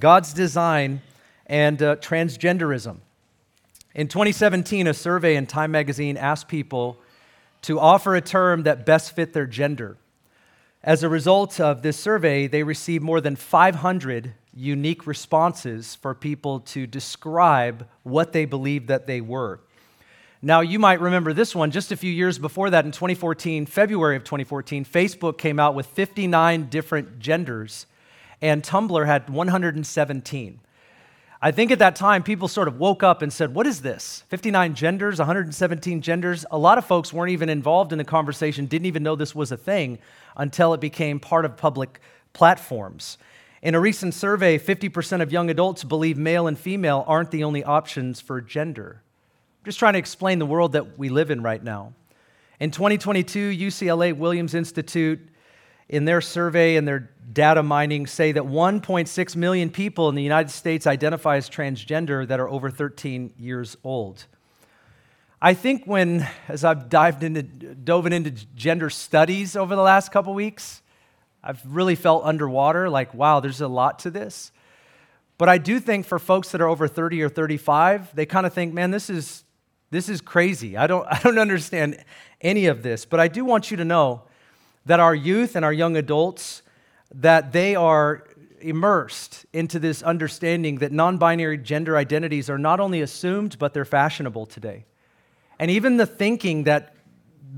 God's design and uh, transgenderism. In 2017, a survey in Time magazine asked people to offer a term that best fit their gender. As a result of this survey, they received more than 500 unique responses for people to describe what they believed that they were. Now, you might remember this one just a few years before that in 2014, February of 2014, Facebook came out with 59 different genders, and Tumblr had 117. I think at that time, people sort of woke up and said, What is this? 59 genders, 117 genders. A lot of folks weren't even involved in the conversation, didn't even know this was a thing until it became part of public platforms. In a recent survey, 50% of young adults believe male and female aren't the only options for gender. I'm just trying to explain the world that we live in right now. In 2022, UCLA Williams Institute in their survey and their data mining say that 1.6 million people in the United States identify as transgender that are over 13 years old. I think when, as I've dived into, dove into gender studies over the last couple weeks, I've really felt underwater, like, wow, there's a lot to this. But I do think for folks that are over 30 or 35, they kind of think, man, this is, this is crazy. I don't, I don't understand any of this. But I do want you to know that our youth and our young adults that they are immersed into this understanding that non-binary gender identities are not only assumed but they're fashionable today and even the thinking that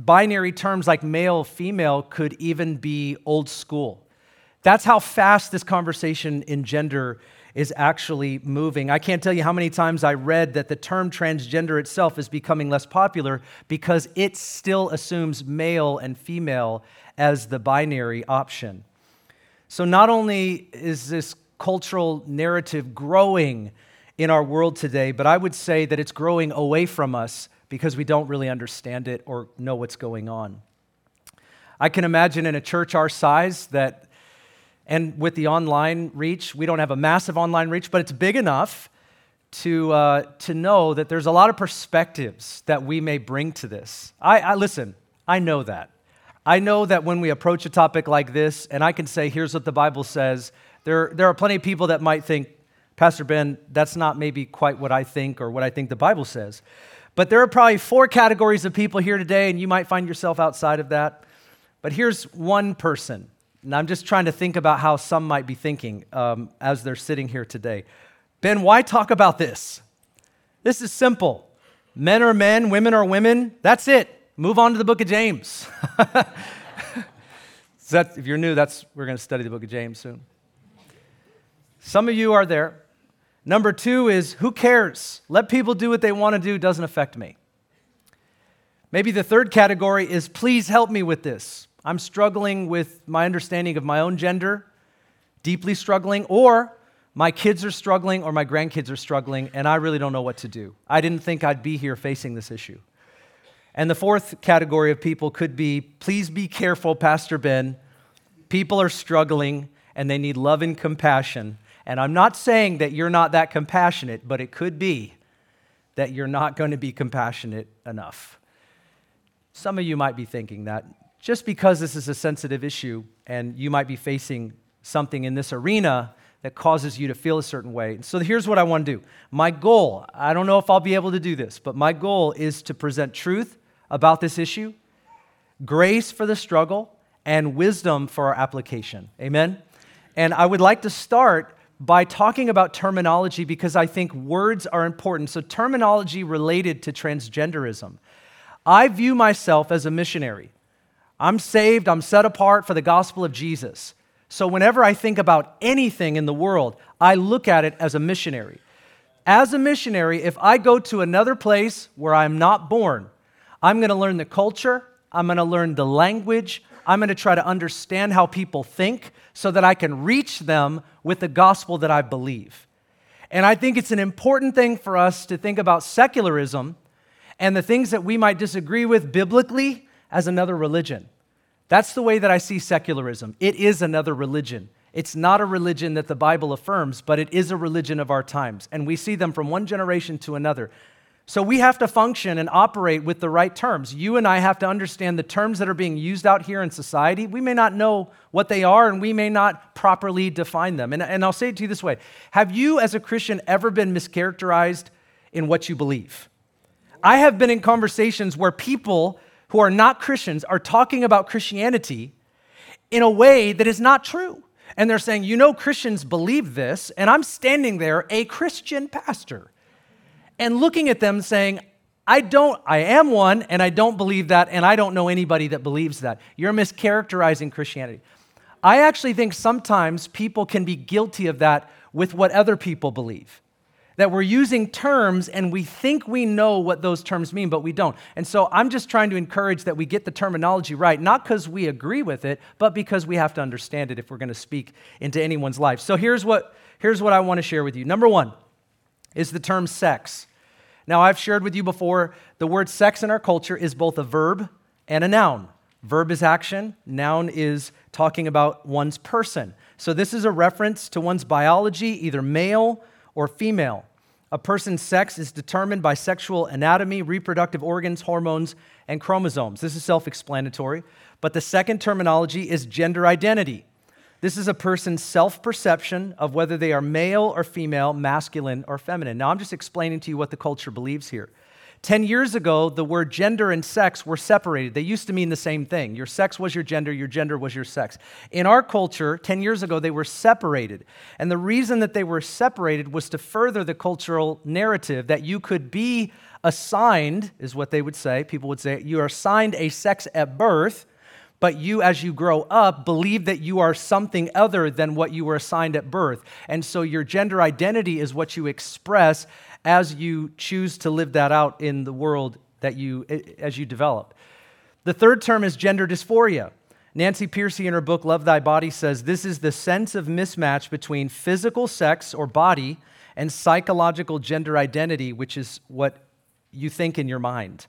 binary terms like male female could even be old school that's how fast this conversation in gender is actually moving. I can't tell you how many times I read that the term transgender itself is becoming less popular because it still assumes male and female as the binary option. So, not only is this cultural narrative growing in our world today, but I would say that it's growing away from us because we don't really understand it or know what's going on. I can imagine in a church our size that, and with the online reach, we don't have a massive online reach, but it's big enough to, uh, to know that there's a lot of perspectives that we may bring to this. I, I listen, I know that. I know that when we approach a topic like this, and I can say, here's what the Bible says, there, there are plenty of people that might think, Pastor Ben, that's not maybe quite what I think or what I think the Bible says. But there are probably four categories of people here today, and you might find yourself outside of that. But here's one person, and I'm just trying to think about how some might be thinking um, as they're sitting here today. Ben, why talk about this? This is simple. Men are men, women are women. That's it. Move on to the book of James. if you're new, that's we're going to study the book of James soon. Some of you are there. Number two is who cares? Let people do what they want to do, doesn't affect me. Maybe the third category is please help me with this. I'm struggling with my understanding of my own gender, deeply struggling, or my kids are struggling or my grandkids are struggling, and I really don't know what to do. I didn't think I'd be here facing this issue. And the fourth category of people could be please be careful, Pastor Ben. People are struggling and they need love and compassion. And I'm not saying that you're not that compassionate, but it could be that you're not going to be compassionate enough. Some of you might be thinking that just because this is a sensitive issue and you might be facing something in this arena that causes you to feel a certain way. So here's what I want to do. My goal, I don't know if I'll be able to do this, but my goal is to present truth about this issue, grace for the struggle, and wisdom for our application. Amen? And I would like to start by talking about terminology because I think words are important. So, terminology related to transgenderism. I view myself as a missionary. I'm saved, I'm set apart for the gospel of Jesus. So, whenever I think about anything in the world, I look at it as a missionary. As a missionary, if I go to another place where I'm not born, I'm going to learn the culture, I'm going to learn the language, I'm going to try to understand how people think so that I can reach them with the gospel that I believe. And I think it's an important thing for us to think about secularism and the things that we might disagree with biblically as another religion. That's the way that I see secularism. It is another religion. It's not a religion that the Bible affirms, but it is a religion of our times. And we see them from one generation to another. So we have to function and operate with the right terms. You and I have to understand the terms that are being used out here in society. We may not know what they are and we may not properly define them. And, and I'll say it to you this way Have you, as a Christian, ever been mischaracterized in what you believe? I have been in conversations where people who are not Christians are talking about Christianity in a way that is not true. And they're saying, you know, Christians believe this, and I'm standing there, a Christian pastor, and looking at them saying, I don't, I am one, and I don't believe that, and I don't know anybody that believes that. You're mischaracterizing Christianity. I actually think sometimes people can be guilty of that with what other people believe that we're using terms and we think we know what those terms mean, but we don't. And so I'm just trying to encourage that we get the terminology right, not because we agree with it, but because we have to understand it if we're going to speak into anyone's life. So here's what, here's what I want to share with you. Number one is the term sex. Now, I've shared with you before the word sex in our culture is both a verb and a noun. Verb is action, noun is talking about one's person. So this is a reference to one's biology, either male or female. A person's sex is determined by sexual anatomy, reproductive organs, hormones, and chromosomes. This is self explanatory. But the second terminology is gender identity. This is a person's self perception of whether they are male or female, masculine or feminine. Now, I'm just explaining to you what the culture believes here. 10 years ago, the word gender and sex were separated. They used to mean the same thing. Your sex was your gender, your gender was your sex. In our culture, 10 years ago, they were separated. And the reason that they were separated was to further the cultural narrative that you could be assigned, is what they would say. People would say, you are assigned a sex at birth, but you, as you grow up, believe that you are something other than what you were assigned at birth. And so your gender identity is what you express as you choose to live that out in the world that you as you develop. The third term is gender dysphoria. Nancy Pearcey in her book Love Thy Body says this is the sense of mismatch between physical sex or body and psychological gender identity, which is what you think in your mind.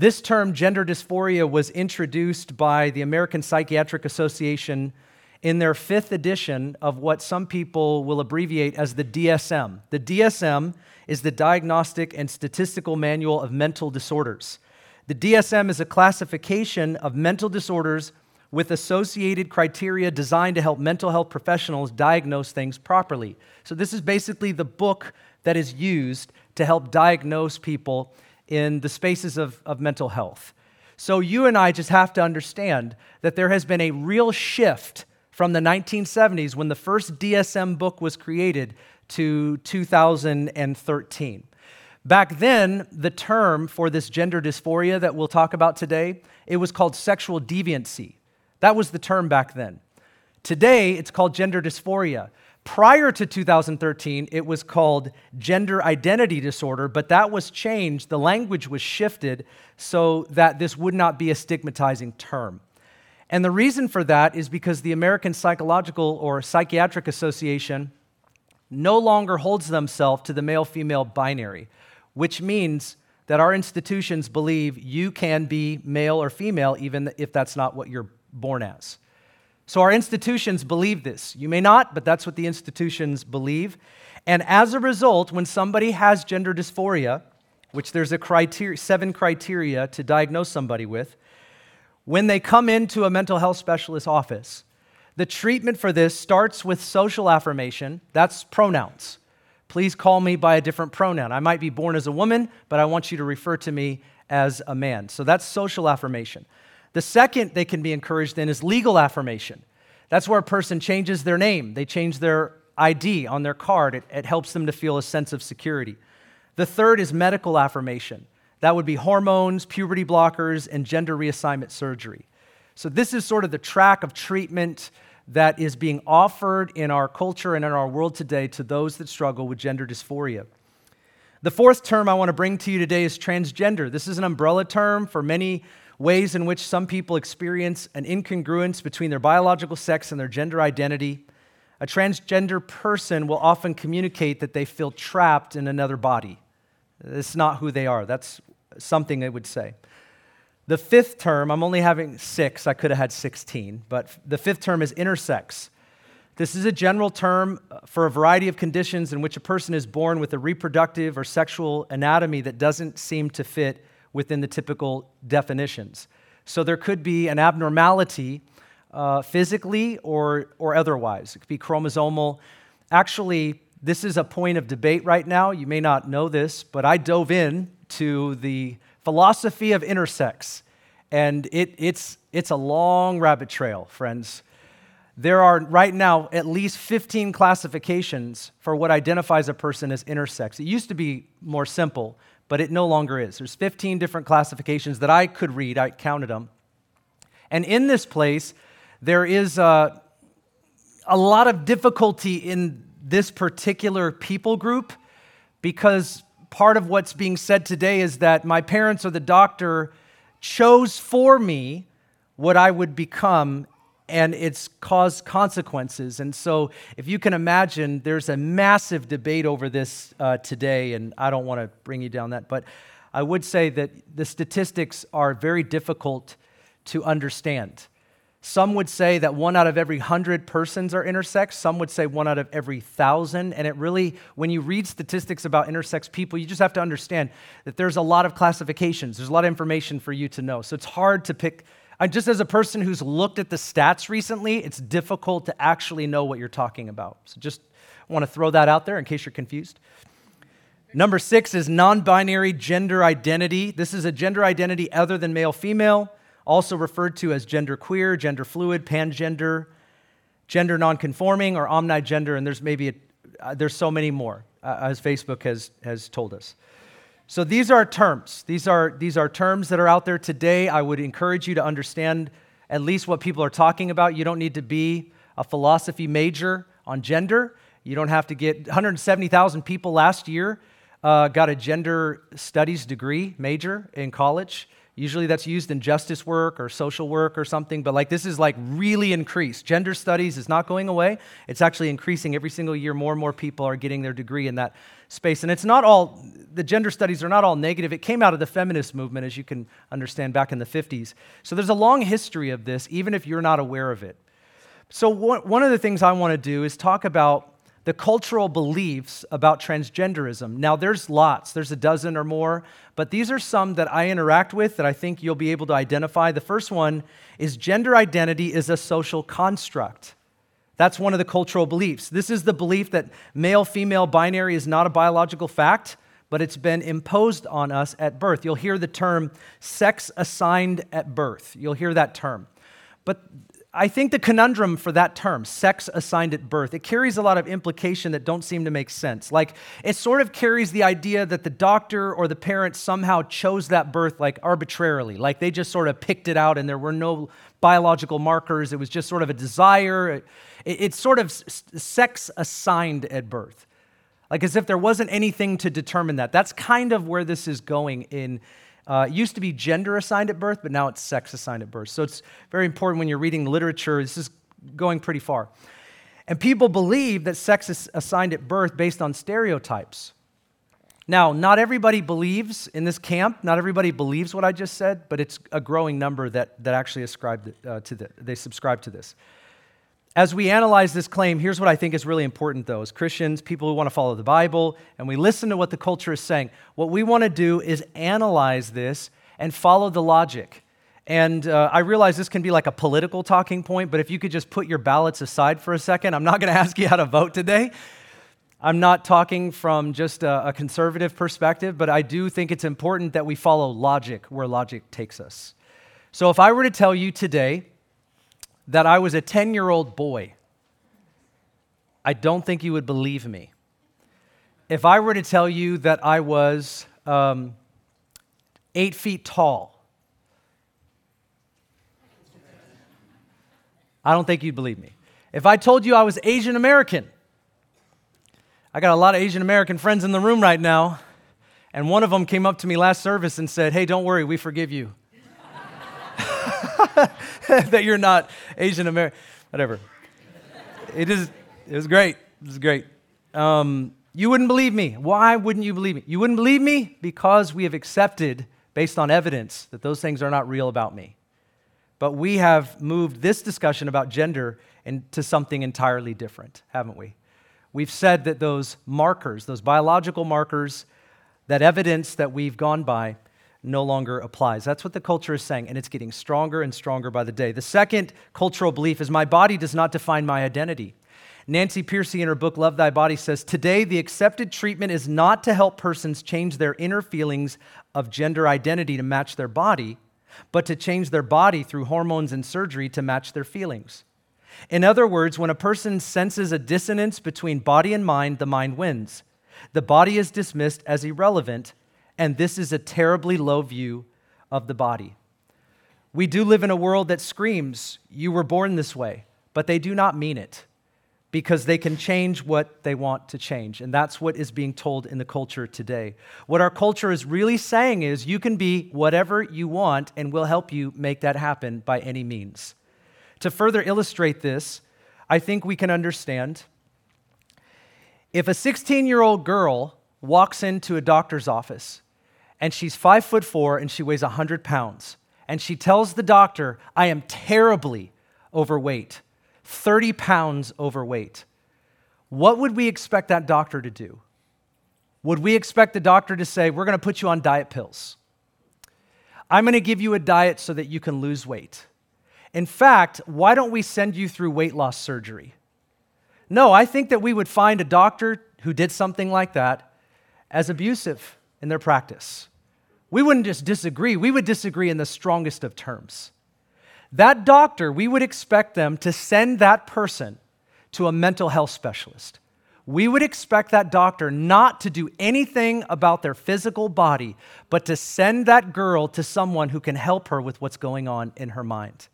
This term, gender dysphoria, was introduced by the American Psychiatric Association in their fifth edition of what some people will abbreviate as the DSM. The DSM is the Diagnostic and Statistical Manual of Mental Disorders. The DSM is a classification of mental disorders with associated criteria designed to help mental health professionals diagnose things properly. So, this is basically the book that is used to help diagnose people in the spaces of, of mental health. So, you and I just have to understand that there has been a real shift from the 1970s when the first DSM book was created to 2013. Back then, the term for this gender dysphoria that we'll talk about today, it was called sexual deviancy. That was the term back then. Today, it's called gender dysphoria. Prior to 2013, it was called gender identity disorder, but that was changed. The language was shifted so that this would not be a stigmatizing term. And the reason for that is because the American Psychological or Psychiatric Association no longer holds themselves to the male female binary, which means that our institutions believe you can be male or female even if that's not what you're born as. So our institutions believe this. You may not, but that's what the institutions believe. And as a result, when somebody has gender dysphoria, which there's a criteria, seven criteria to diagnose somebody with, when they come into a mental health specialist office, the treatment for this starts with social affirmation. That's pronouns. Please call me by a different pronoun. I might be born as a woman, but I want you to refer to me as a man. So that's social affirmation. The second they can be encouraged in is legal affirmation. That's where a person changes their name, they change their ID on their card. It, it helps them to feel a sense of security. The third is medical affirmation. That would be hormones, puberty blockers, and gender reassignment surgery. So, this is sort of the track of treatment that is being offered in our culture and in our world today to those that struggle with gender dysphoria. The fourth term I want to bring to you today is transgender. This is an umbrella term for many ways in which some people experience an incongruence between their biological sex and their gender identity. A transgender person will often communicate that they feel trapped in another body. It's not who they are. That's something it would say. The fifth term, I'm only having six, I could have had 16, but the fifth term is intersex. This is a general term for a variety of conditions in which a person is born with a reproductive or sexual anatomy that doesn't seem to fit within the typical definitions. So there could be an abnormality uh, physically or, or otherwise. It could be chromosomal. Actually, this is a point of debate right now. You may not know this, but I dove in to the philosophy of intersex, and it, it's, it's a long rabbit trail, friends. There are right now at least 15 classifications for what identifies a person as intersex. It used to be more simple, but it no longer is. There's 15 different classifications that I could read, I counted them. And in this place, there is a, a lot of difficulty in this particular people group because part of what's being said today is that my parents or the doctor chose for me what I would become and it's caused consequences. And so, if you can imagine, there's a massive debate over this uh, today, and I don't want to bring you down that, but I would say that the statistics are very difficult to understand. Some would say that one out of every hundred persons are intersex. Some would say one out of every thousand. And it really, when you read statistics about intersex people, you just have to understand that there's a lot of classifications. There's a lot of information for you to know. So it's hard to pick. Just as a person who's looked at the stats recently, it's difficult to actually know what you're talking about. So just want to throw that out there in case you're confused. Number six is non binary gender identity. This is a gender identity other than male female also referred to as gender queer, gender fluid, pangender, gender nonconforming, or omnigender, and there's maybe a, uh, there's so many more, uh, as Facebook has, has told us. So these are terms. These are, these are terms that are out there today. I would encourage you to understand at least what people are talking about. You don't need to be a philosophy major on gender. You don't have to get 170,000 people last year uh, got a gender studies degree major in college. Usually that's used in justice work or social work or something, but like this is like really increased. Gender studies is not going away. It's actually increasing every single year. More and more people are getting their degree in that space. And it's not all, the gender studies are not all negative. It came out of the feminist movement, as you can understand, back in the 50s. So there's a long history of this, even if you're not aware of it. So one of the things I want to do is talk about the cultural beliefs about transgenderism. Now, there's lots, there's a dozen or more, but these are some that I interact with that I think you'll be able to identify. The first one is gender identity is a social construct. That's one of the cultural beliefs. This is the belief that male female binary is not a biological fact, but it's been imposed on us at birth. You'll hear the term sex assigned at birth. You'll hear that term. But I think the conundrum for that term, sex assigned at birth, it carries a lot of implication that don't seem to make sense. Like, it sort of carries the idea that the doctor or the parent somehow chose that birth, like arbitrarily. Like, they just sort of picked it out and there were no biological markers. It was just sort of a desire. It, it's sort of sex assigned at birth. Like, as if there wasn't anything to determine that. That's kind of where this is going in uh, it used to be gender assigned at birth, but now it's sex assigned at birth. So it's very important when you're reading literature. This is going pretty far. And people believe that sex is assigned at birth based on stereotypes. Now, not everybody believes in this camp. Not everybody believes what I just said, but it's a growing number that, that actually ascribe uh, to the, they subscribe to this. As we analyze this claim, here's what I think is really important, though. As Christians, people who want to follow the Bible, and we listen to what the culture is saying, what we want to do is analyze this and follow the logic. And uh, I realize this can be like a political talking point, but if you could just put your ballots aside for a second, I'm not going to ask you how to vote today. I'm not talking from just a, a conservative perspective, but I do think it's important that we follow logic where logic takes us. So if I were to tell you today, that I was a 10 year old boy, I don't think you would believe me. If I were to tell you that I was um, eight feet tall, I don't think you'd believe me. If I told you I was Asian American, I got a lot of Asian American friends in the room right now, and one of them came up to me last service and said, Hey, don't worry, we forgive you. that you're not Asian American, whatever. It is, it was great. It was great. Um, you wouldn't believe me. Why wouldn't you believe me? You wouldn't believe me because we have accepted, based on evidence, that those things are not real about me. But we have moved this discussion about gender into something entirely different, haven't we? We've said that those markers, those biological markers, that evidence that we've gone by, no longer applies. That's what the culture is saying, and it's getting stronger and stronger by the day. The second cultural belief is my body does not define my identity. Nancy Pearcey, in her book Love Thy Body, says Today, the accepted treatment is not to help persons change their inner feelings of gender identity to match their body, but to change their body through hormones and surgery to match their feelings. In other words, when a person senses a dissonance between body and mind, the mind wins. The body is dismissed as irrelevant, and this is a terribly low view of the body. We do live in a world that screams, You were born this way, but they do not mean it because they can change what they want to change. And that's what is being told in the culture today. What our culture is really saying is you can be whatever you want, and we'll help you make that happen by any means. To further illustrate this, I think we can understand if a 16 year old girl walks into a doctor's office and she's five foot four and she weighs 100 pounds, and she tells the doctor, I am terribly overweight 30 pounds overweight, what would we expect that doctor to do? Would we expect the doctor to say, We're going to put you on diet pills? I'm going to give you a diet so that you can lose weight. In fact, why don't we send you through weight loss surgery? No, I think that we would find a doctor who did something like that as abusive in their practice. We wouldn't just disagree, we would disagree in the strongest of terms. That doctor, we would expect them to send that person to a mental health specialist. We would expect that doctor not to do anything about their physical body, but to send that girl to someone who can help her with what's going on in her mind.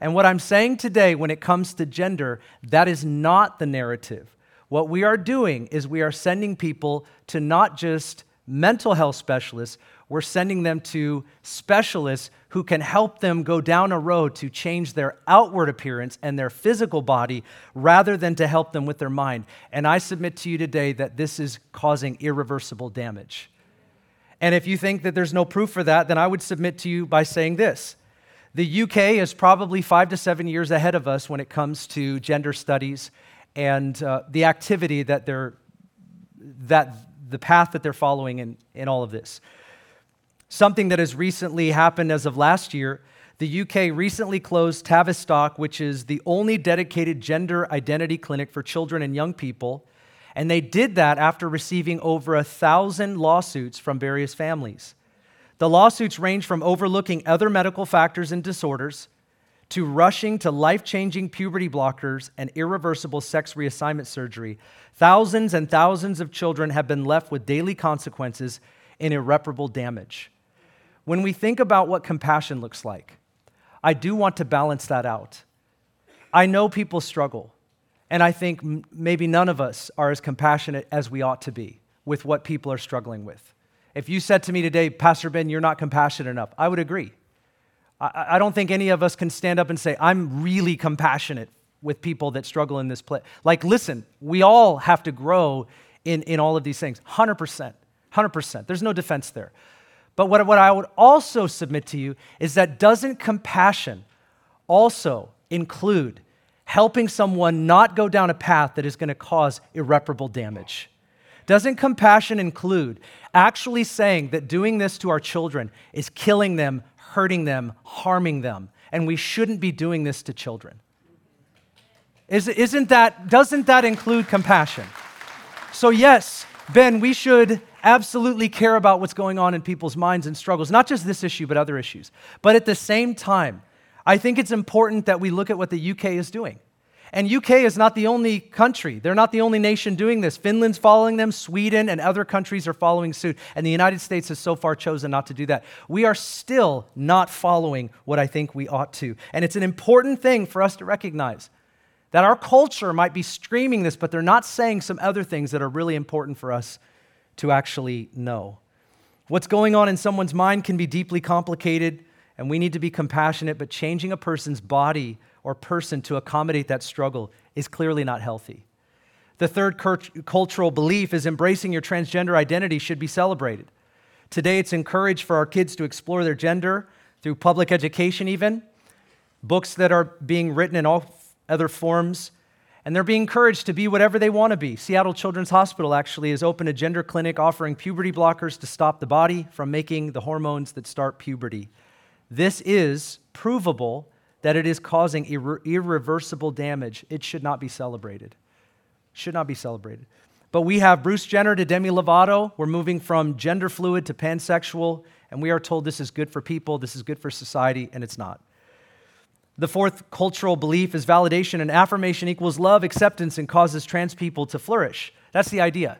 And what I'm saying today when it comes to gender, that is not the narrative. What we are doing is we are sending people to not just mental health specialists, we're sending them to specialists who can help them go down a road to change their outward appearance and their physical body rather than to help them with their mind. And I submit to you today that this is causing irreversible damage. And if you think that there's no proof for that, then I would submit to you by saying this. The UK is probably five to seven years ahead of us when it comes to gender studies and uh, the activity that they're, that the path that they're following in, in all of this. Something that has recently happened as of last year the UK recently closed Tavistock, which is the only dedicated gender identity clinic for children and young people. And they did that after receiving over a thousand lawsuits from various families. The lawsuits range from overlooking other medical factors and disorders to rushing to life changing puberty blockers and irreversible sex reassignment surgery. Thousands and thousands of children have been left with daily consequences and irreparable damage. When we think about what compassion looks like, I do want to balance that out. I know people struggle, and I think m- maybe none of us are as compassionate as we ought to be with what people are struggling with. If you said to me today, Pastor Ben, you're not compassionate enough, I would agree. I, I don't think any of us can stand up and say, I'm really compassionate with people that struggle in this place. Like, listen, we all have to grow in, in all of these things. 100%. 100%. There's no defense there. But what, what I would also submit to you is that doesn't compassion also include helping someone not go down a path that is going to cause irreparable damage? Doesn't compassion include actually saying that doing this to our children is killing them, hurting them, harming them, and we shouldn't be doing this to children? Is, isn't that, doesn't that include compassion? So, yes, Ben, we should absolutely care about what's going on in people's minds and struggles, not just this issue, but other issues. But at the same time, I think it's important that we look at what the UK is doing. And UK is not the only country. They're not the only nation doing this. Finland's following them, Sweden and other countries are following suit. And the United States has so far chosen not to do that. We are still not following what I think we ought to. And it's an important thing for us to recognize that our culture might be screaming this, but they're not saying some other things that are really important for us to actually know. What's going on in someone's mind can be deeply complicated, and we need to be compassionate, but changing a person's body or person to accommodate that struggle is clearly not healthy. The third cultural belief is embracing your transgender identity should be celebrated. Today, it's encouraged for our kids to explore their gender through public education, even. books that are being written in all other forms, and they're being encouraged to be whatever they want to be. Seattle Children's Hospital actually has opened a gender clinic offering puberty blockers to stop the body from making the hormones that start puberty. This is provable that it is causing irre- irreversible damage. It should not be celebrated. Should not be celebrated. But we have Bruce Jenner to Demi Lovato. We're moving from gender fluid to pansexual, and we are told this is good for people, this is good for society, and it's not. The fourth cultural belief is validation and affirmation equals love, acceptance, and causes trans people to flourish. That's the idea.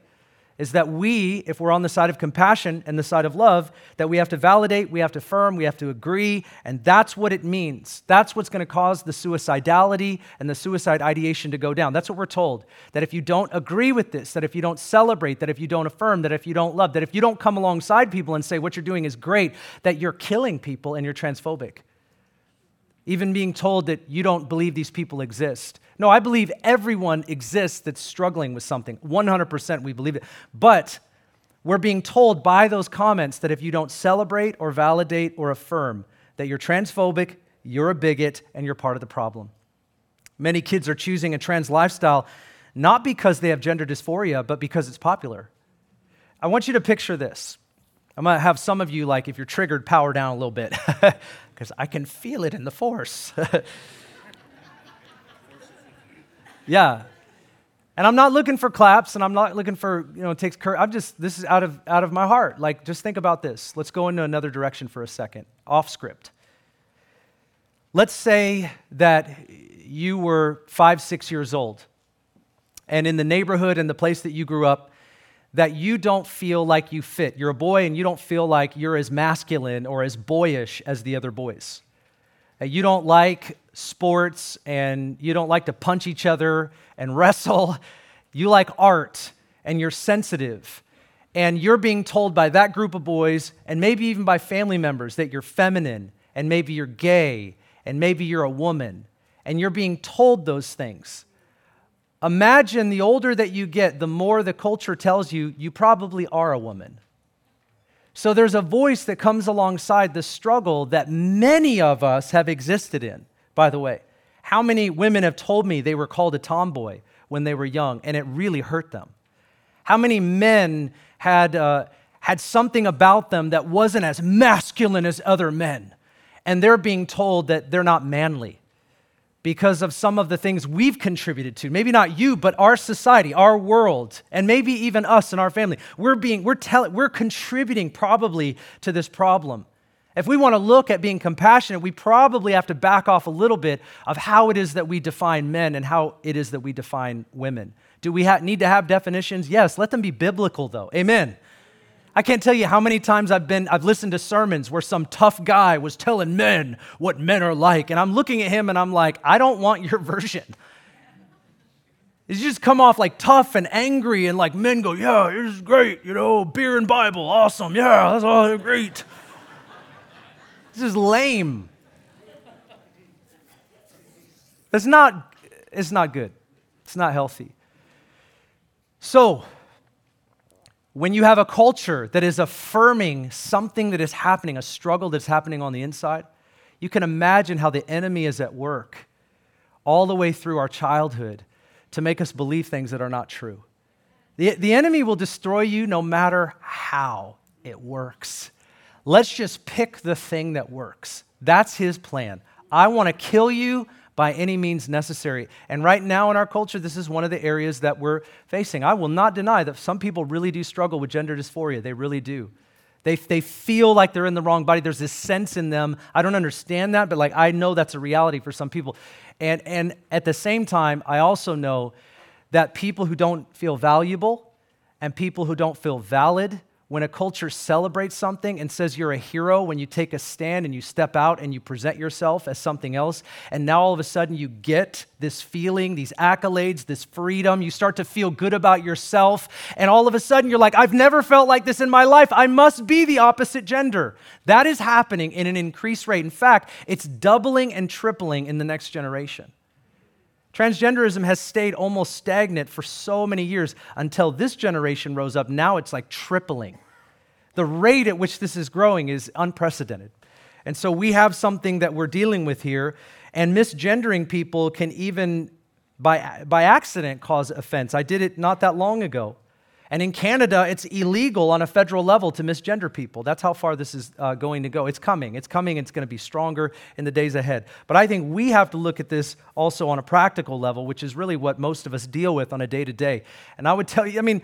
Is that we, if we're on the side of compassion and the side of love, that we have to validate, we have to affirm, we have to agree, and that's what it means. That's what's to cause the suicidality and the suicide ideation to go down. That's what we're told. That if you don't agree with this, that if you don't celebrate, that if you don't affirm, that if you don't love, that if you don't come alongside people and say what you're doing is great, that you're killing people and you're transphobic even being told that you don't believe these people exist. No, I believe everyone exists that's struggling with something. 100% we believe it. But we're being told by those comments that if you don't celebrate or validate or affirm that you're transphobic, you're a bigot, and you're part of the problem. Many kids are choosing a trans lifestyle not because they have gender dysphoria, but because it's popular. I want you to picture this. I'm to have some of you, like, if you're triggered, power down a little bit. because I can feel it in the force. yeah. And I'm not looking for claps and I'm not looking for, you know, it takes courage. I'm just, this is out of, out of my heart. Like, just think about this. Let's go into another direction for a second, off script. Let's say that you were five, six years old, and in the neighborhood and the place that you grew up, that you don't feel like you fit. You're a boy and you don't feel like you're as masculine or as boyish as the other boys. That you don't like sports and you don't like to punch each other and wrestle. You like art and you're sensitive. And you're being told by that group of boys and maybe even by family members that you're feminine and maybe you're gay and maybe you're a woman. And you're being told those things. Imagine the older that you get, the more the culture tells you you probably are a woman. So there's a voice that comes alongside the struggle that many of us have existed in, by the way. How many women have told me they were called a tomboy when they were young and it really hurt them? How many men had, uh, had something about them that wasn't as masculine as other men and they're being told that they're not manly? Because of some of the things we've contributed to. Maybe not you, but our society, our world, and maybe even us and our family. We're being, we're telling, we're contributing probably to this problem. If we want to look at being compassionate, we probably have to back off a little bit of how it is that we define men and how it is that we define women. Do we ha- need to have definitions? Yes, let them be biblical though. Amen. I can't tell you how many times I've been I've listened to sermons where some tough guy was telling men what men are like and I'm looking at him and I'm like, I don't want your version. You just come off like tough and angry and like men go, yeah, this is great, you know, beer and Bible, awesome, yeah, that's all great. This is lame. It's not, it's not good. It's not healthy. So, when you have a culture that is affirming something that is happening, a struggle that's happening on the inside, you can imagine how the enemy is at work all the way through our childhood to make us believe things that are not true. The, the enemy will destroy you no matter how it works. Let's just pick the thing that works. That's his plan. I want to kill you by any means necessary. And right now in our culture, this is one of the areas that we're facing. I will not deny that some people really do struggle with gender dysphoria. They really do. They, they feel like they're in the wrong body. There's this sense in them. I don't understand that, but like I know that's a reality for some people. And, and at the same time, I also know that people who don't feel valuable and people who don't feel valid when a culture celebrates something and says you're a hero when you take a stand and you step out and you present yourself as something else, and now all of a sudden you get this feeling, these accolades, this freedom, you start to feel good about yourself, and all of a sudden you're like, I've never felt like this in my life. I must be the opposite gender. That is happening in an increased rate. In fact, it's doubling and tripling in the next generation. Transgenderism has stayed almost stagnant for so many years until this generation rose up. Now it's like tripling. The rate at which this is growing is unprecedented. And so we have something that we're dealing with here. And misgendering people can even, by, by accident, cause offense. I did it not that long ago. And in Canada, it's illegal on a federal level to misgender people. That's how far this is uh, going to go. It's coming. It's coming. It's going to be stronger in the days ahead. But I think we have to look at this also on a practical level, which is really what most of us deal with on a day to day. And I would tell you, I mean,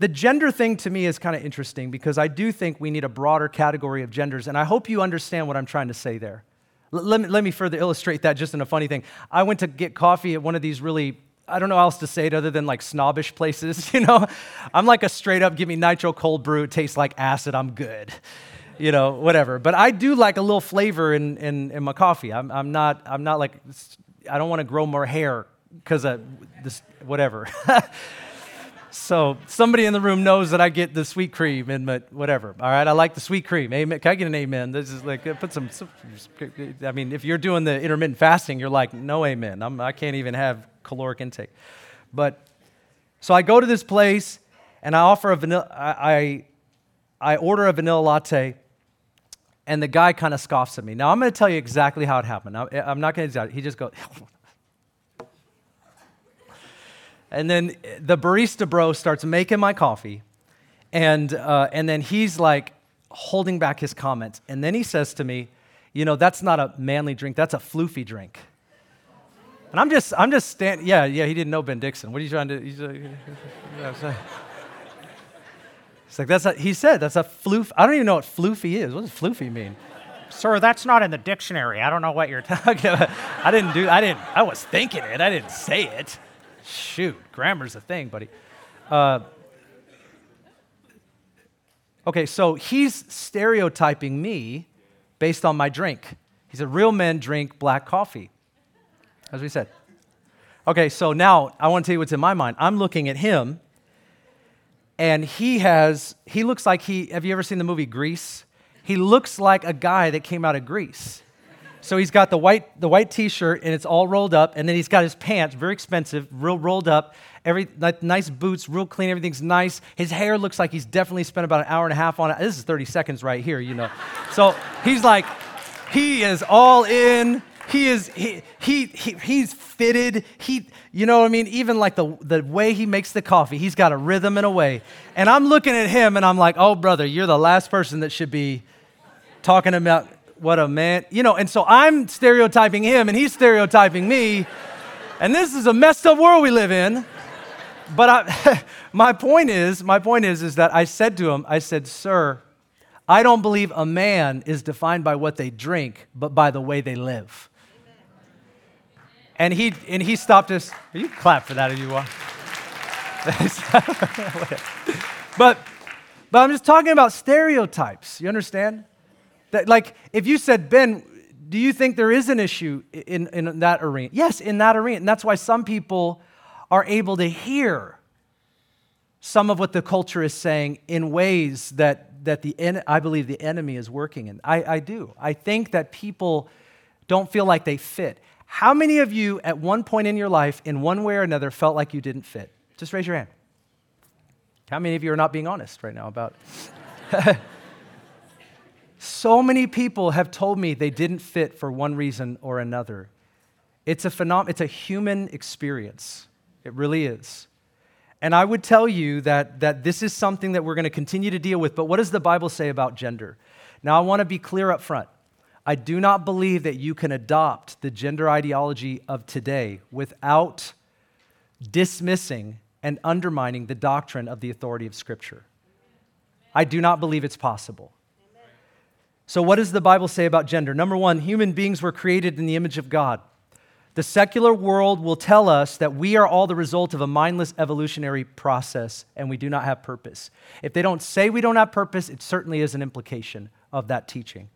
the gender thing to me is kind of interesting because I do think we need a broader category of genders. And I hope you understand what I'm trying to say there. Let, me, let me further illustrate that just in a funny thing. I went to get coffee at one of these really I don't know how else to say it other than like snobbish places, you know? I'm like a straight up, give me nitro cold brew, it tastes like acid, I'm good, you know, whatever. But I do like a little flavor in, in, in my coffee. I'm, I'm, not, I'm not like, I don't want to grow more hair because of this, whatever. so somebody in the room knows that I get the sweet cream and my, whatever. All right, I like the sweet cream. Amen. Can I get an amen? This is like put some. I mean, if you're doing the intermittent fasting, you're like, no amen. I'm, I can't even have caloric intake. But so I go to this place and I offer a vanilla. I, I, order a vanilla latte, and the guy kind of scoffs at me. Now I'm going to tell you exactly how it happened. I, I'm not going to. He just goes. and then the barista bro starts making my coffee, and uh, and then he's like holding back his comments, and then he says to me, "You know, that's not a manly drink. That's a floofy drink." And I'm just, I'm just standing. Yeah, yeah, he didn't know Ben Dixon. What are you trying to? He's like, it's like that's a, he said that's a floof. I don't even know what floofy is. What does floofy mean? Sir, that's not in the dictionary. I don't know what you're talking about. I didn't do. I didn't. I was thinking it. I didn't say it. Shoot, grammar's a thing, buddy. Uh, okay, so he's stereotyping me based on my drink. He said, real men drink black coffee as we said. Okay, so now I want to tell you what's in my mind. I'm looking at him, and he has, he looks like he, have you ever seen the movie Grease? He looks like a guy that came out of Grease. So he's got the white, the white t-shirt and it's all rolled up, and then he's got his pants, very expensive, real rolled up, every nice boots, real clean, everything's nice. His hair looks like he's definitely spent about an hour and a half on it. This is 30 seconds right here, you know. So he's like, he is all in. He is, he, he, he, he's fitted. He, you know what I mean? Even like the, the way he makes the coffee, he's got a rhythm and a way. And I'm looking at him and I'm like, oh, brother, you're the last person that should be talking about what a man, you know. And so I'm stereotyping him and he's stereotyping me. And this is a messed up world we live in. But I, my point is, my point is, is that I said to him, I said, sir, I don't believe a man is defined by what they drink, but by the way they live. And he, and he stopped us. You clap for that if you want. but, but I'm just talking about stereotypes. You understand? That, like, if you said, Ben, do you think there is an issue in, in that arena? Yes, in that arena. And that's why some people are able to hear some of what the culture is saying in ways that, that the, I believe the enemy is working in. I, I do. I think that people don't feel like they fit. How many of you at one point in your life, in one way or another, felt like you didn't fit? Just raise your hand. How many of you are not being honest right now about So many people have told me they didn't fit for one reason or another. It's a phenom- it's a human experience. It really is. And I would tell you that, that this is something that we're going to continue to deal with. But what does the Bible say about gender? Now, I want to be clear up front. I do not believe that you can adopt the gender ideology of today without dismissing and undermining the doctrine of the authority of Scripture. I do not believe it's possible. So, what does the Bible say about gender? Number one, human beings were created in the image of God. The secular world will tell us that we are all the result of a mindless evolutionary process and we do not have purpose. If they don't say we don't have purpose, it certainly is an implication of that teaching.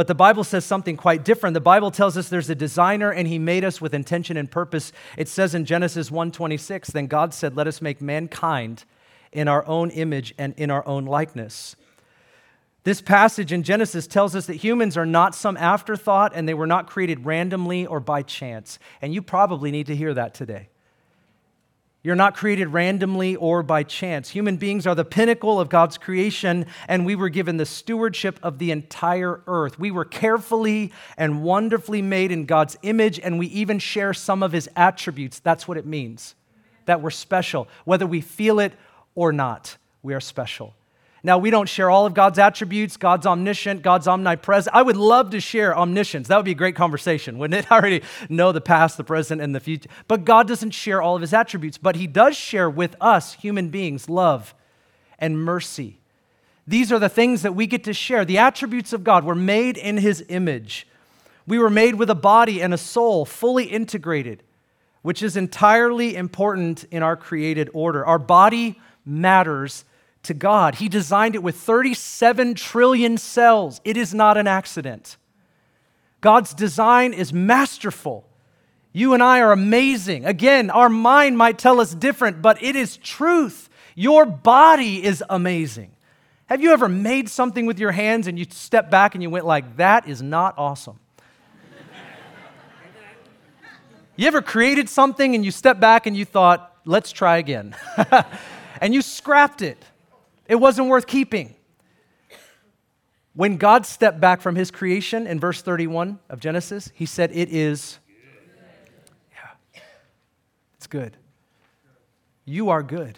But the Bible says something quite different. The Bible tells us there's a designer and he made us with intention and purpose. It says in Genesis 1:26, then God said, "Let us make mankind in our own image and in our own likeness." This passage in Genesis tells us that humans are not some afterthought and they were not created randomly or by chance. And you probably need to hear that today. You're not created randomly or by chance. Human beings are the pinnacle of God's creation, and we were given the stewardship of the entire earth. We were carefully and wonderfully made in God's image, and we even share some of his attributes. That's what it means that we're special. Whether we feel it or not, we are special. Now, we don't share all of God's attributes. God's omniscient, God's omnipresent. I would love to share omniscience. That would be a great conversation, wouldn't it? I already know the past, the present, and the future. But God doesn't share all of his attributes, but he does share with us, human beings, love and mercy. These are the things that we get to share. The attributes of God were made in his image. We were made with a body and a soul fully integrated, which is entirely important in our created order. Our body matters to God. He designed it with 37 trillion cells. It is not an accident. God's design is masterful. You and I are amazing. Again, our mind might tell us different, but it is truth. Your body is amazing. Have you ever made something with your hands and you step back and you went like, that is not awesome? you ever created something and you step back and you thought, let's try again? and you scrapped it. It wasn't worth keeping. When God stepped back from his creation in verse 31 of Genesis, he said, It is. Yeah, it's good. You are good.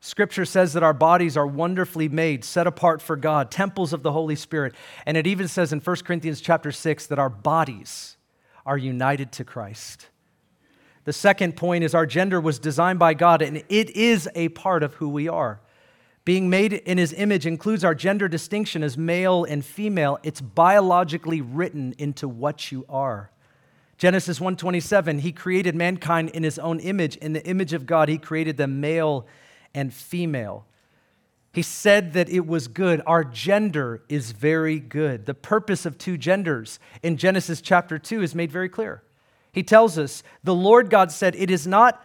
Scripture says that our bodies are wonderfully made, set apart for God, temples of the Holy Spirit. And it even says in 1 Corinthians chapter 6 that our bodies are united to Christ. The second point is our gender was designed by God and it is a part of who we are. Being made in his image includes our gender distinction as male and female. It's biologically written into what you are. Genesis 1:27 he created mankind in his own image in the image of God he created them male and female. He said that it was good. Our gender is very good. The purpose of two genders in Genesis chapter 2 is made very clear. He tells us, The Lord God said, It is not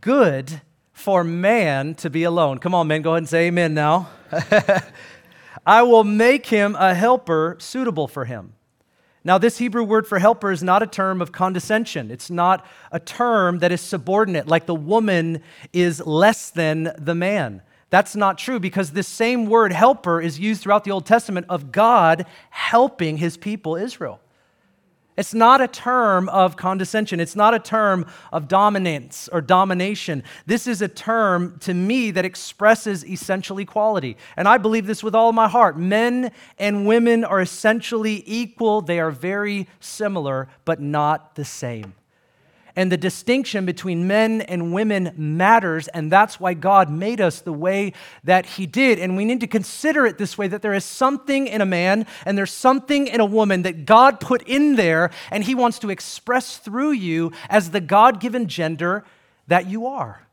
good for man to be alone. Come on, men, go ahead and say amen now. I will make him a helper suitable for him. Now, this Hebrew word for helper is not a term of condescension. It's not a term that is subordinate, like the woman is less than the man. That's not true because this same word helper is used throughout the Old Testament of God helping his people, Israel. It's not a term of condescension. It's not a term of dominance or domination. This is a term to me that expresses essential equality. And I believe this with all my heart. Men and women are essentially equal, they are very similar, but not the same. And the distinction between men and women matters, and that's why God made us the way that He did. And we need to consider it this way that there is something in a man and there's something in a woman that God put in there, and He wants to express through you as the God given gender that you are.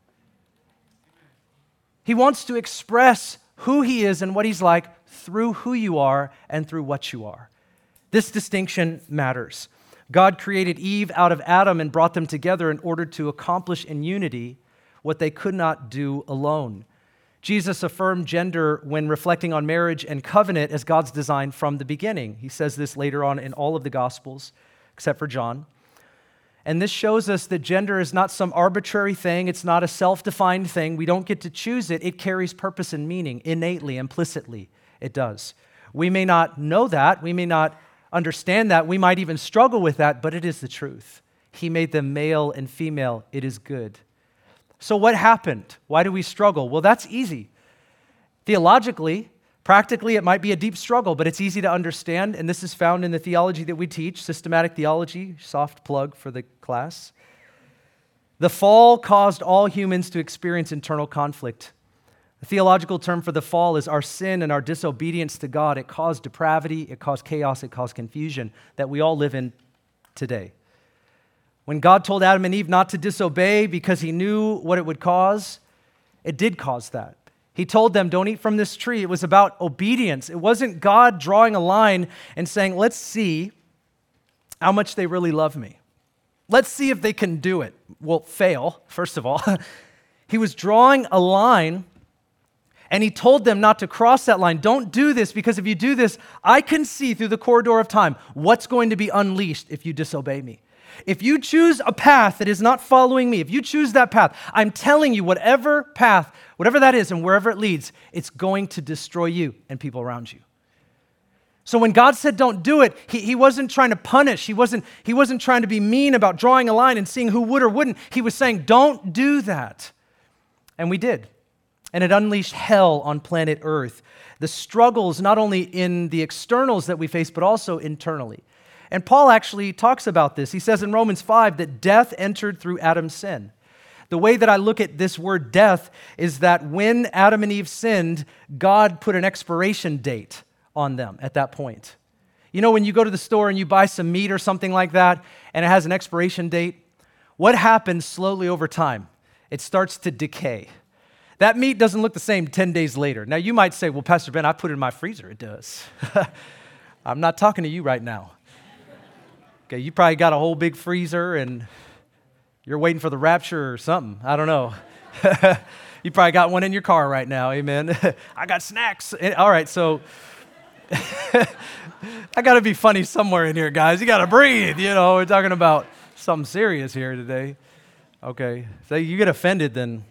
He wants to express who He is and what He's like through who you are and through what you are. This distinction matters. God created Eve out of Adam and brought them together in order to accomplish in unity what they could not do alone. Jesus affirmed gender when reflecting on marriage and covenant as God's design from the beginning. He says this later on in all of the Gospels, except for John. And this shows us that gender is not some arbitrary thing, it's not a self defined thing. We don't get to choose it. It carries purpose and meaning innately, implicitly. It does. We may not know that, we may not understand that. We might even struggle with that, but it is the truth. He made them male and female. It is good. So, what happened? Why do we struggle? Well, that's easy. Theologically, practically, it might be a deep struggle, but it's easy to understand. And this is found in the theology that we teach systematic theology, soft plug for the class. The fall caused all humans to experience internal conflict. The theological term for the fall is our sin and our disobedience to God. It caused depravity, it caused chaos, it caused confusion that we all live in today. When God told Adam and Eve not to disobey because he knew what it would cause, it did cause that. He told them, Don't eat from this tree. It was about obedience. It wasn't God drawing a line and saying, Let's see how much they really love me. Let's see if they can do it. Well, fail, first of all. he was drawing a line and he told them not to cross that line. Don't do this because if you do this, I can see through the corridor of time what's going to be unleashed if you disobey me. If you choose a path that is not following me, if you choose that path, I'm telling you, whatever path, whatever that is, and wherever it leads, it's going to destroy you and people around you. So when God said don't do it, he, he wasn't trying to punish. He wasn't, he wasn't trying to be mean about drawing a line and seeing who would or wouldn't. He was saying, don't do that. And we did. And it unleashed hell on planet Earth. The struggles, not only in the externals that we face, but also internally. And Paul actually talks about this. He says in Romans 5 that death entered through Adam's sin. The way that I look at this word death is that when Adam and Eve sinned, God put an expiration date on them at that point. You know, when you go to the store and you buy some meat or something like that and it has an expiration date, what happens slowly over time? It starts to decay. That meat doesn't look the same 10 days later. Now, you might say, well, Pastor Ben, I put it in my freezer. It does. I'm not talking to you right now. Okay, you probably got a whole big freezer and you're waiting for the rapture or something. I don't know. you probably got one in your car right now. Amen. I got snacks. Eh, all right, so I got to be funny somewhere in here, guys. You got to breathe. You know, we're talking about something serious here today. Okay. So you get offended, then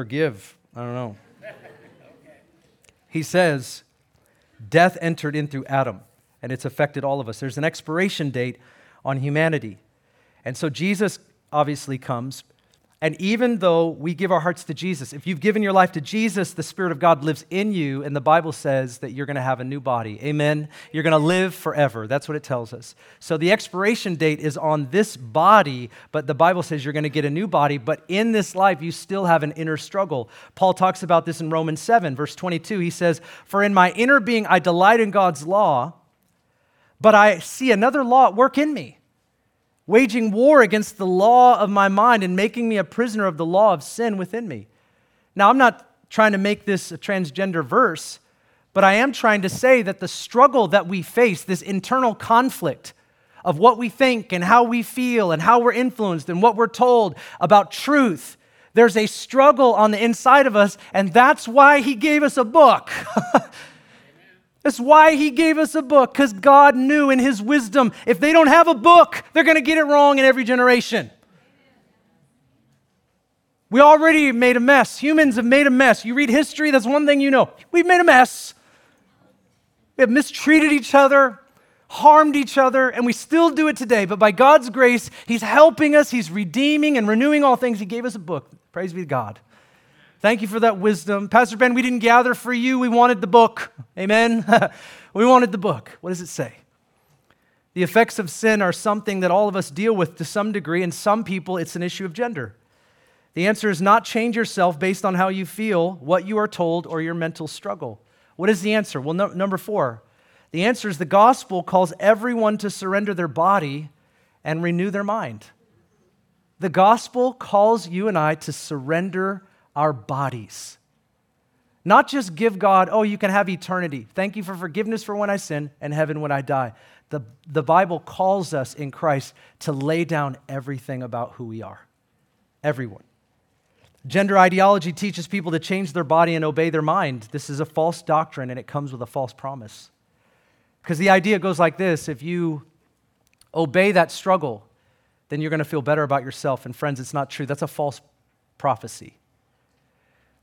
forgive. I don't know. He says, Death entered in through Adam, and it's affected all of us. There's an expiration date on humanity. And so Jesus obviously comes and even though we give our hearts to Jesus, if you've given your life to Jesus, the Spirit of God lives in you, and the Bible says that you're going to have a new body. Amen? You're going to live forever. That's what it tells us. So the expiration date is on this body, but the Bible says you're going to get a new body, but in this life, you still have an inner struggle. Paul talks about this in Romans 7, verse 22. He says, For in my inner being I delight in God's law, but I see another law at work in me waging war against the law of my mind and making me a prisoner of the law of sin within me. Now, I'm not trying to make this a transgender verse, but I am trying to say that the struggle that we face, this internal conflict of what we think and how we feel and how we're influenced and what we're told about truth, there's a struggle on the inside of us, and that's why he gave us a book. That's why he gave us a book, because God knew in his wisdom if they don't have a book, they're going to get it wrong in every generation. We already made a mess. Humans have made a mess. You read history, that's one thing you know. We've made a mess. We have mistreated each other, harmed each other, and we still do it today. But by God's grace, He's helping us, He's redeeming and renewing all things. He gave us a book. Praise be to God. Thank you for that wisdom. Pastor Ben, we didn't gather for you. We wanted the book. Amen. we wanted the book. What does it say? The effects of sin are something that all of us deal with to some degree, and some people it's an issue of gender. The answer is not change yourself based on how you feel, what you are told, or your mental struggle. What is the answer? Well, no, number four, the answer is the gospel calls everyone to surrender their body and renew their mind. The gospel calls you and I to surrender our bodies. Not just give God, oh, you can have eternity. Thank you for forgiveness for when I sin and heaven when I die. The, the Bible calls us in Christ to lay down everything about who we are. Everyone. Gender ideology teaches people to change their body and obey their mind. This is a false doctrine and it comes with a false promise. Because the idea goes like this if you obey that struggle, then you're going to feel better about yourself. And friends, it's not true. That's a false prophecy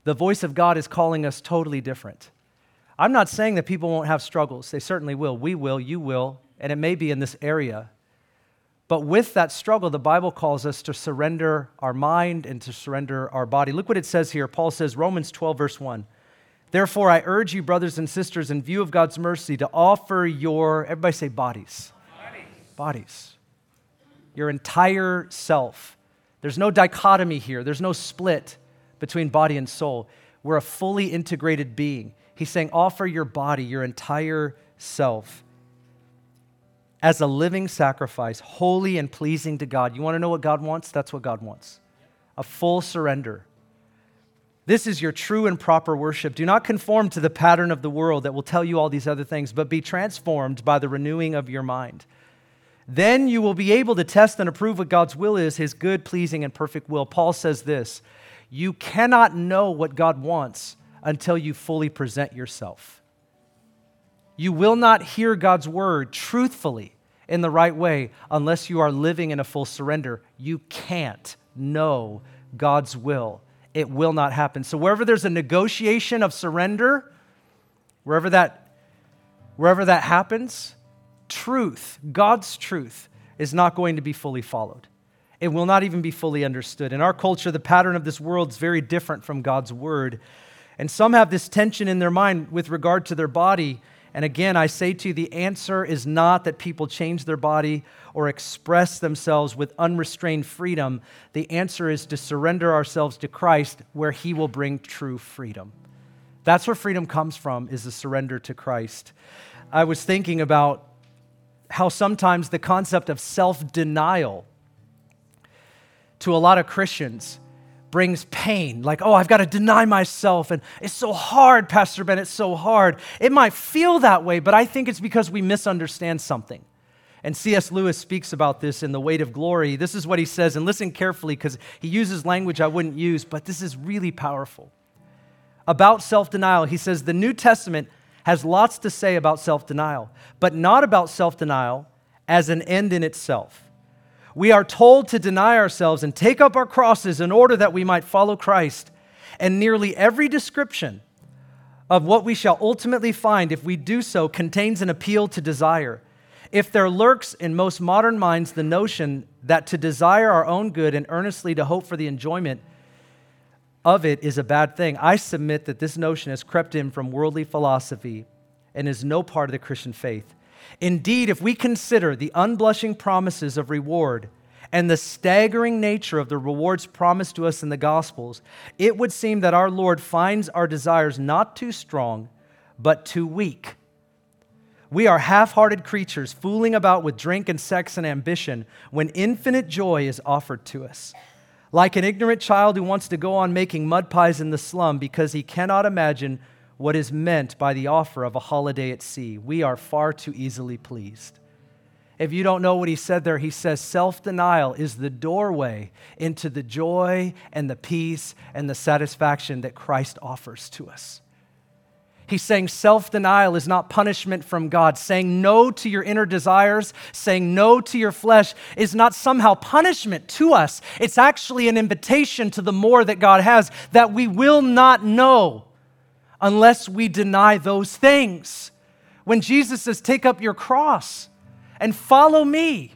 the voice of God is calling us totally different. I'm not saying that people won't have struggles. They certainly will. We will, you will, and it may be in this area. But with that struggle, the Bible calls us to surrender our mind and to surrender our body. Look what it says here. Paul says, Romans 12, verse 1. Therefore, I urge you, brothers and sisters, in view of God's mercy, to offer your, everybody say bodies. Bodies. Bodies. Your entire self. There's no dichotomy here, there's no split between body and soul. We're a fully integrated being. He's saying, offer your body, your entire self, as a living sacrifice, holy and pleasing to God. You want to know what God wants? That's what God wants a full surrender. This is your true and proper worship. Do not conform to the pattern of the world that will tell you all these other things, but be transformed by the renewing of your mind. Then you will be able to test and approve what God's will is, his good, pleasing, and perfect will. Paul says this you cannot know what God wants until you fully present yourself. You will not hear God's word truthfully in the right way unless you are living in a full surrender. You can't know God's will. It will not happen. So wherever there's a negotiation of surrender, wherever that wherever that happens, truth, God's truth is not going to be fully followed. It will not even be fully understood. In our culture, the pattern of this world is very different from God's word. And some have this tension in their mind with regard to their body. And again, I say to you, the answer is not that people change their body or express themselves with unrestrained freedom. The answer is to surrender ourselves to Christ, where He will bring true freedom. That's where freedom comes from, is the surrender to Christ. I was thinking about how sometimes the concept of self denial to a lot of Christians brings pain. Like, oh, I've got to deny myself. And it's so hard, Pastor Ben, it's so hard. It might feel that way, but I think it's because we misunderstand something. And C.S. Lewis speaks about this in The Weight of Glory. This is what he says, and listen carefully because he uses language I wouldn't use, but this is really powerful. About self denial, he says, The New Testament has lots to say about self denial, but not about self denial as an end in itself. We are told to deny ourselves and take up our crosses in order that we might follow Christ. And nearly every description of what we shall ultimately find if we do so contains an appeal to desire. If there lurks in most modern minds the notion that to desire our own good and earnestly to hope for the enjoyment of it is a bad thing. I submit that this notion has crept in from worldly philosophy and is no part of the Christian faith. Indeed, if we consider the unblushing promises of reward and the staggering nature of the rewards promised to us in the Gospels, it would seem that our Lord finds our desires not too strong, but too weak. We are half hearted creatures fooling about with drink and sex and ambition when infinite joy is offered to us. Like an ignorant child who wants to go on making mud pies in the slum because he cannot imagine what is meant by the offer of a holiday at sea. We are far too easily pleased. If you don't know what he said there, he says self denial is the doorway into the joy and the peace and the satisfaction that Christ offers to us. He's saying self denial is not punishment from God. Saying no to your inner desires, saying no to your flesh is not somehow punishment to us. It's actually an invitation to the more that God has that we will not know unless we deny those things. When Jesus says, Take up your cross and follow me,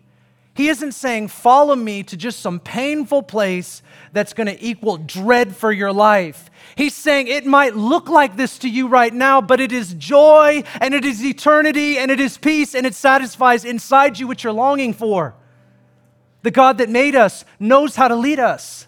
he isn't saying, Follow me to just some painful place that's going to equal dread for your life. He's saying it might look like this to you right now, but it is joy and it is eternity and it is peace and it satisfies inside you what you're longing for. The God that made us knows how to lead us.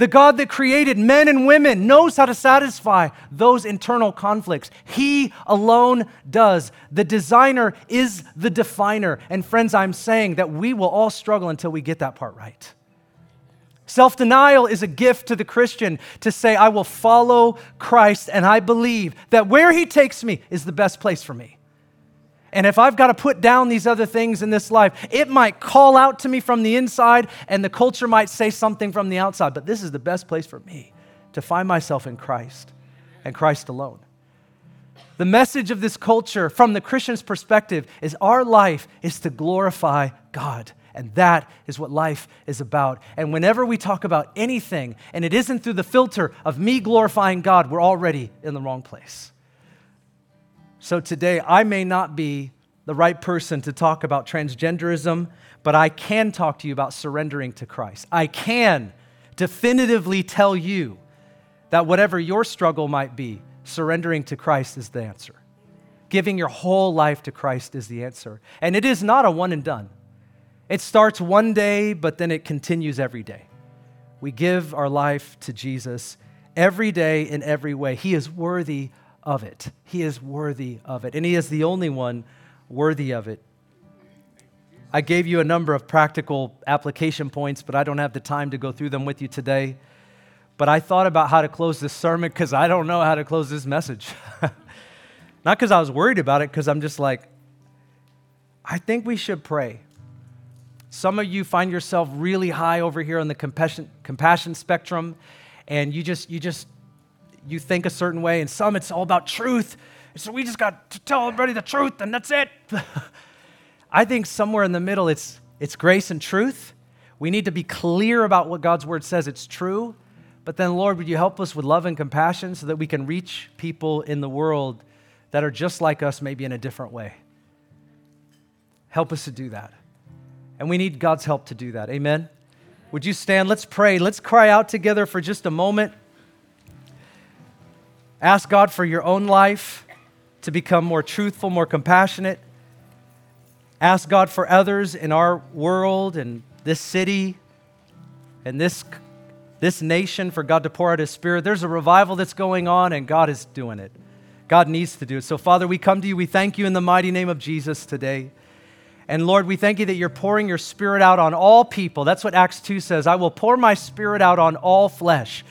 The God that created men and women knows how to satisfy those internal conflicts. He alone does. The designer is the definer. And friends, I'm saying that we will all struggle until we get that part right. Self denial is a gift to the Christian to say, I will follow Christ and I believe that where he takes me is the best place for me. And if I've got to put down these other things in this life, it might call out to me from the inside and the culture might say something from the outside. But this is the best place for me to find myself in Christ and Christ alone. The message of this culture from the Christian's perspective is our life is to glorify God. And that is what life is about. And whenever we talk about anything, and it isn't through the filter of me glorifying God, we're already in the wrong place. So today, I may not be the right person to talk about transgenderism, but I can talk to you about surrendering to Christ. I can definitively tell you that whatever your struggle might be, surrendering to Christ is the answer. Giving your whole life to Christ is the answer. And it is not a one and done. It starts one day, but then it continues every day. We give our life to Jesus every day in every way. He is worthy of it. He is worthy of it. And He is the only one worthy of it. I gave you a number of practical application points, but I don't have the time to go through them with you today. But I thought about how to close this sermon because I don't know how to close this message. Not because I was worried about it, because I'm just like, I think we should pray. Some of you find yourself really high over here on the compassion, compassion spectrum, and you just, you just you think a certain way, and some it's all about truth. So we just got to tell everybody the truth, and that's it. I think somewhere in the middle, it's, it's grace and truth. We need to be clear about what God's word says it's true. But then, Lord, would you help us with love and compassion so that we can reach people in the world that are just like us, maybe in a different way? Help us to do that. And we need God's help to do that. Amen. Would you stand? Let's pray. Let's cry out together for just a moment. Ask God for your own life to become more truthful, more compassionate. Ask God for others in our world and this city and this, this nation for God to pour out His Spirit. There's a revival that's going on, and God is doing it. God needs to do it. So, Father, we come to you. We thank you in the mighty name of Jesus today. And Lord, we thank you that you're pouring your spirit out on all people. That's what Acts 2 says I will pour my spirit out on all flesh.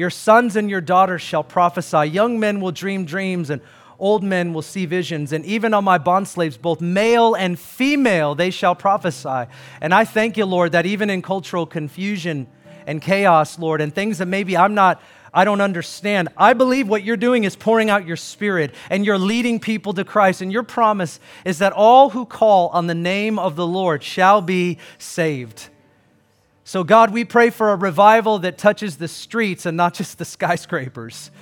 Your sons and your daughters shall prophesy. Young men will dream dreams, and old men will see visions. And even on my bondslaves, both male and female, they shall prophesy. And I thank you, Lord, that even in cultural confusion and chaos, Lord, and things that maybe I'm not I don't understand. I believe what you're doing is pouring out your spirit and you're leading people to Christ. And your promise is that all who call on the name of the Lord shall be saved. So, God, we pray for a revival that touches the streets and not just the skyscrapers.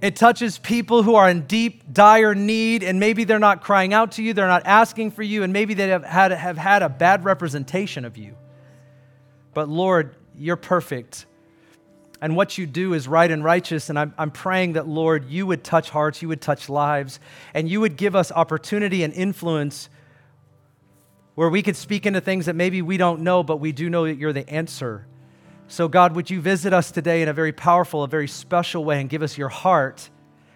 It touches people who are in deep, dire need, and maybe they're not crying out to you, they're not asking for you, and maybe they have had, have had a bad representation of you. But Lord, you're perfect and what you do is right and righteous. And I'm, I'm praying that, Lord, you would touch hearts, you would touch lives, and you would give us opportunity and influence where we could speak into things that maybe we don't know, but we do know that you're the answer. So, God, would you visit us today in a very powerful, a very special way and give us your heart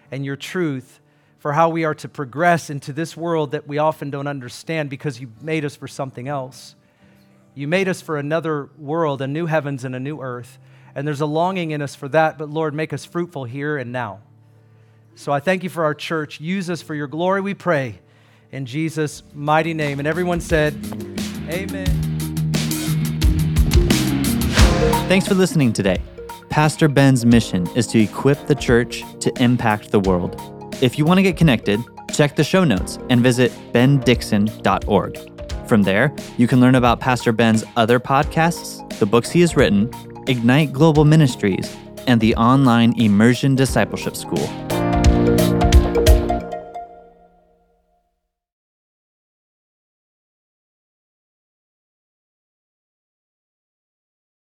and your truth for how we are to progress into this world that we often don't understand because you made us for something else. You made us for another world, a new heavens and a new earth. And there's a longing in us for that, but Lord, make us fruitful here and now. So I thank you for our church. Use us for your glory, we pray. In Jesus' mighty name. And everyone said, Amen. Thanks for listening today. Pastor Ben's mission is to equip the church to impact the world. If you want to get connected, check the show notes and visit bendixon.org. From there, you can learn about Pastor Ben's other podcasts, the books he has written, Ignite Global Ministries, and the online Immersion Discipleship School.